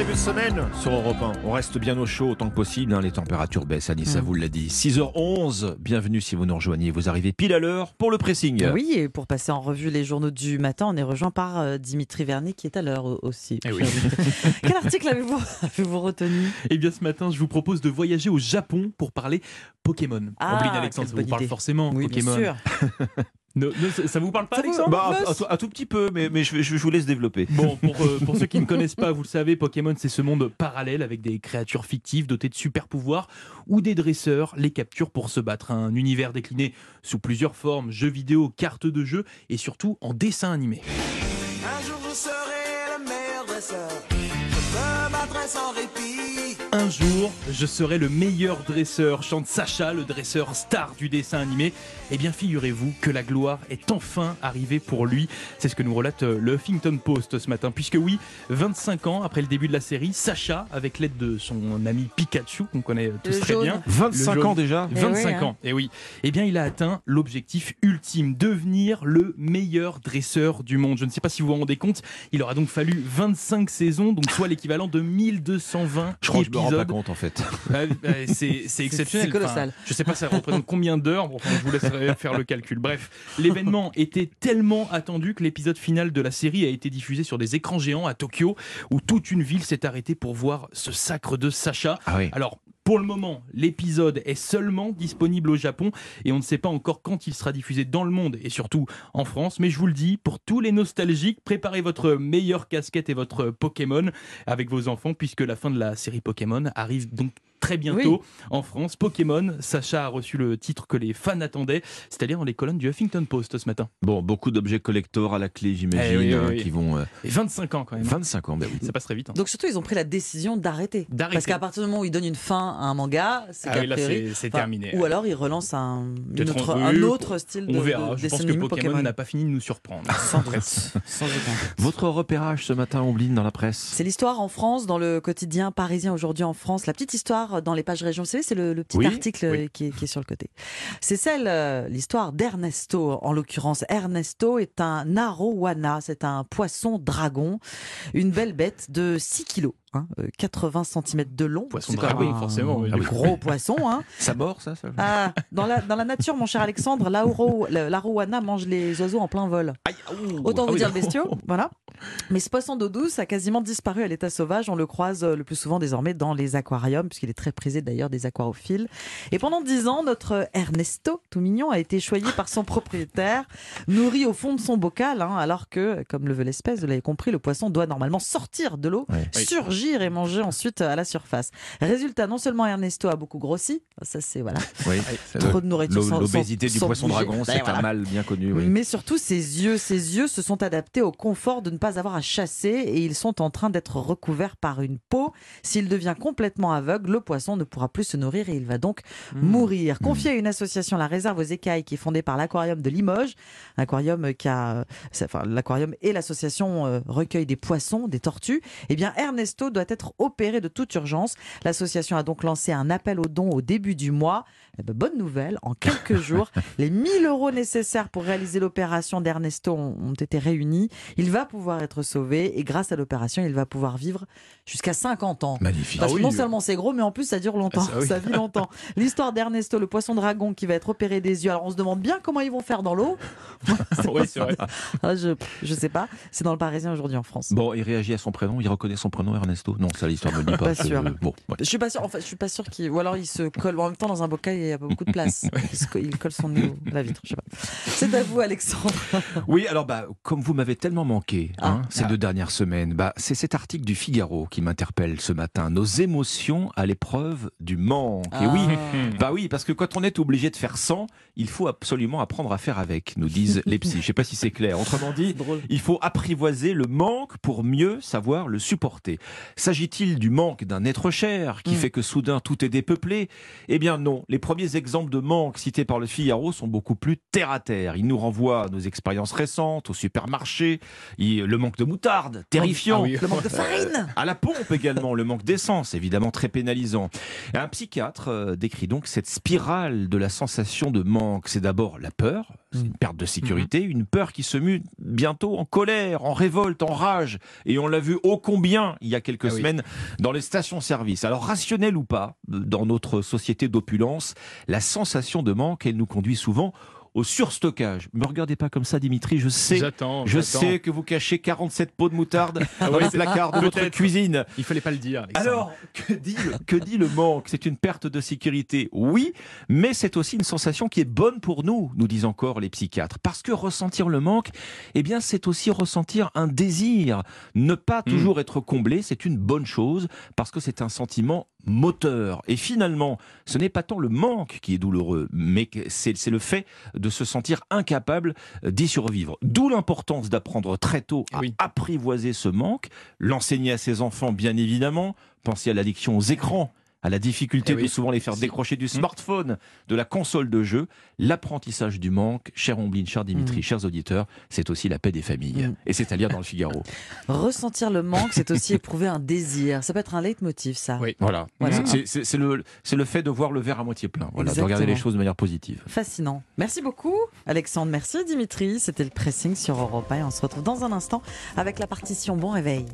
début de semaine sur Europe 1. On reste bien au chaud autant que possible. hein. Les températures baissent. Anissa Mm. vous l'a dit. 6h11. Bienvenue si vous nous rejoignez. Vous arrivez pile à l'heure pour le pressing. Oui, et pour passer en revue les journaux du matin, on est rejoint par euh, Dimitri Vernet qui est à l'heure au- aussi. Eh oui. Quel article avez-vous avez-vous retenu? Eh bien, ce matin, je vous propose de voyager au Japon pour parler Pokémon. Ah, Alexandre, ça vous parle idée. forcément, Oui, Pokémon. bien sûr. Ne- ne- ça- vous parle pas, Ça vous- Alexandre Bah, un, un tout- un tout petit peu, mais, mais je, je- je vous laisse développer. Bon, pour, euh, pour ceux qui ne connaissent pas, vous le savez, Pokémon, c'est ce monde parallèle avec des créatures fictives dotées de super pouvoirs où des dresseurs les capturent pour se battre. Un univers décliné sous plusieurs formes, jeux vidéo, cartes de jeu et surtout en dessin animé. Un jour je serai le meilleur dresseur. Je me battrai sans répit. Un jour, je serai le meilleur dresseur, chante Sacha, le dresseur star du dessin animé. Eh bien, figurez-vous que la gloire est enfin arrivée pour lui. C'est ce que nous relate euh, le Huffington Post ce matin. Puisque oui, 25 ans après le début de la série, Sacha, avec l'aide de son ami Pikachu, qu'on connaît tous Le très jaune. bien, 25 jaune. ans déjà. Eh 25 oui, hein. ans, et oui. Eh bien, il a atteint l'objectif ultime, devenir le meilleur dresseur du monde. Je ne sais pas si vous vous rendez compte, il aura donc fallu 25 saisons, donc soit l'équivalent de 1220 Je crois que je me rends pas compte en fait. Ouais, c'est c'est exceptionnel. c'est colossal. Enfin, je sais pas ça représente combien d'heures. Bon, enfin, je vous laisserai faire le calcul. Bref, l'événement était tellement attendu que l'épisode final de la série a été diffusé sur des écrans géants à Tokyo, où toute une ville s'est arrêtée pour voir ce sacre de Sacha. Ah oui. Alors, pour le moment, l'épisode est seulement disponible au Japon et on ne sait pas encore quand il sera diffusé dans le monde et surtout en France. Mais je vous le dis, pour tous les nostalgiques, préparez votre meilleure casquette et votre Pokémon avec vos enfants puisque la fin de la série Pokémon arrive donc très bientôt en France. Pokémon, Sacha a reçu le titre que les fans attendaient, c'est-à-dire dans les colonnes du Huffington Post ce matin. Bon, beaucoup d'objets collector à la clé, j'imagine, Eh oui, oui, hein, oui. qui vont. euh, Et 25 ans quand même. 25 ans, ben oui. Ça passe très vite. hein. Donc surtout, ils ont pris la décision d'arrêter. D'arrêter. Parce qu'à partir du moment où ils donnent une fin à un manga, c'est Ah c'est- terminé. Ou alors ils relancent un, une autre, on- un autre style de, On verra. de Je pense que Pokémon n'a pas fini de nous surprendre. Sans doute. Sans doute. Votre repérage ce matin, Ombline, dans la presse C'est l'histoire en France, dans le quotidien parisien aujourd'hui en France. La petite histoire dans les pages région. Vous savez, c'est le, le petit Oui, article oui. qui, est, qui est sur le côté. C'est celle, euh, l'histoire d'Ernesto. En l'occurrence, Ernesto est un arowana. C'est un poisson dragon. Une belle bête de 6 kilos. Hein, euh, 80 cm de long. Poisson dragon, même un- forcément, oui. Un gros poisson. Hein. Ça mord, ça, ça Ah, dans, la, dans la nature, mon cher Alexandre, l'arowana mange les oiseaux en plein vol. Autant Ah vous oui. dire le bestiau, voilà. Mais ce poisson d'eau douce a quasiment disparu à l'état sauvage. On le croise euh, le plus souvent désormais dans les aquariums, puisqu'il est très prisé d'ailleurs des aquarophiles. Et pendant dix ans, notre Ernesto, tout mignon, a été choyé par son propriétaire, nourri au fond de son bocal, hein, alors que, comme le veut l'espèce, vous l'avez compris, le poisson doit normalement sortir de l'eau. Oui. surgir et manger ensuite à la surface. Résultat, non seulement Ernesto a beaucoup grossi, ça c'est voilà, Oui. trop de nourriture sans- L'obésité du sans poisson bouger. dragon, c'est Ben voilà. un mal bien connu. Oui. Mais surtout, ses yeux, ses yeux se sont adaptés au confort de ne pas avoir à chasser et ils sont en train d'être recouverts par une peau. S'il devient complètement aveugle, le poisson ne pourra plus se nourrir et il va donc mourir. Confié à une association, la Réserve aux écailles, qui est fondée par l'aquarium de Limoges, un aquarium qui a, c'est- enfin, l'aquarium et l'association euh, recueillent des poissons, des tortues. Eh bien, Ernesto doit être opéré de toute urgence. L'association a donc lancé un appel aux dons au début du mois. Eh ben, bonne nouvelle, en quelques jours, les 1000 euros nécessaires pour réaliser l'opération d'Ernesto ont, été réunis. Il va pouvoir être sauvé et grâce à l'opération, il va pouvoir vivre jusqu'à 50 ans. Magnifique. Parce Ah que non seulement c'est gros, mais en plus ça dure longtemps. Ah, ça, oui. Ça vit longtemps. L'histoire d'Ernesto, le poisson dragon qui va être opéré des yeux. Alors on se demande bien comment ils vont faire dans l'eau. Oui, c'est vrai. Ah, je, je sais pas. C'est dans le Parisien aujourd'hui en France. Bon, il réagit à son prénom, il reconnaît son prénom, Ernesto Non, ça, l'histoire le dit pas. Pas Je- sûr. Bon, ouais. Je suis pas sûr. En fait, je suis pas sûr qu'il. Ou alors il se colle. En même temps, dans un bocal, il y a pas beaucoup de place. Il, colle son nez à la vitre. Je sais pas. C'est à vous, Alexandre. Oui, alors bah, comme vous m'avez tellement manqué hein, Ah. ces deux dernières semaines, bah, c'est cet article du Figaro qui m'interpelle ce matin. Nos émotions à l'épreuve du manque. Et oui, Ah. bah oui, parce que quand on est obligé de faire sans, il faut absolument apprendre à faire avec, nous disent les psys. Je sais pas si c'est clair. Autrement dit, il faut apprivoiser le manque pour mieux savoir le supporter. S'agit-il du manque d'un être cher qui Mm. fait que soudain tout est dépeuplé? Eh bien non, les premiers exemples de manque cités par le Figaro sont beaucoup plus terre à terre. Ils nous renvoient à nos expériences récentes, au supermarché, Il- le manque de moutarde, terrifiant. Ah oui. Le manque de farine. À la pompe également, le manque d'essence, évidemment très pénalisant. Et un psychiatre euh, décrit donc cette spirale de la sensation de manque. C'est d'abord la peur, c'est une perte de sécurité, une peur qui se mue bientôt en colère, en révolte, en rage. Et on l'a vu ô combien il y a quelques quelques Ah oui. semaines dans les stations-service. Alors rationnel ou pas, dans notre société d'opulence, la sensation de manque, elle nous conduit souvent au surstockage. Me regardez pas comme ça, Dimitri. Je sais, je sais que vous cachez 47 pots de moutarde dans oui, le placard de votre cuisine. Il fallait pas le dire. Alexandre. Alors, que dit, le, que dit le manque? C'est une perte de sécurité, oui, mais c'est aussi une sensation qui est bonne pour nous, nous disent encore les psychiatres. Parce que ressentir le manque, eh bien, c'est aussi ressentir un désir. Ne pas Hmm. toujours être comblé, c'est une bonne chose, parce que c'est un sentiment moteur. Et finalement, ce n'est pas tant le manque qui est douloureux, mais c'est le fait de se sentir incapable d'y survivre. D'où l'importance d'apprendre très tôt à Oui. apprivoiser ce manque, l'enseigner à ses enfants, bien évidemment. Pensez à l'addiction aux écrans, à la difficulté Eh oui. de souvent les faire Si. décrocher du Mm. smartphone, de la console de jeu. L'apprentissage du manque, cher Omblin, cher Dimitri, Mm. chers auditeurs, c'est aussi la paix des familles. Mm. Et c'est à lire dans le Figaro. Ressentir le manque, c'est aussi éprouver un désir. Ça peut être un leitmotiv, ça. Oui. Voilà. Voilà. C'est- le, c'est le fait de voir le verre à moitié plein. Voilà, de regarder les choses de manière positive. Fascinant. Merci beaucoup, Alexandre. Merci, Dimitri. C'était le pressing sur Europa et on se retrouve dans un instant avec la partition Bon Réveil.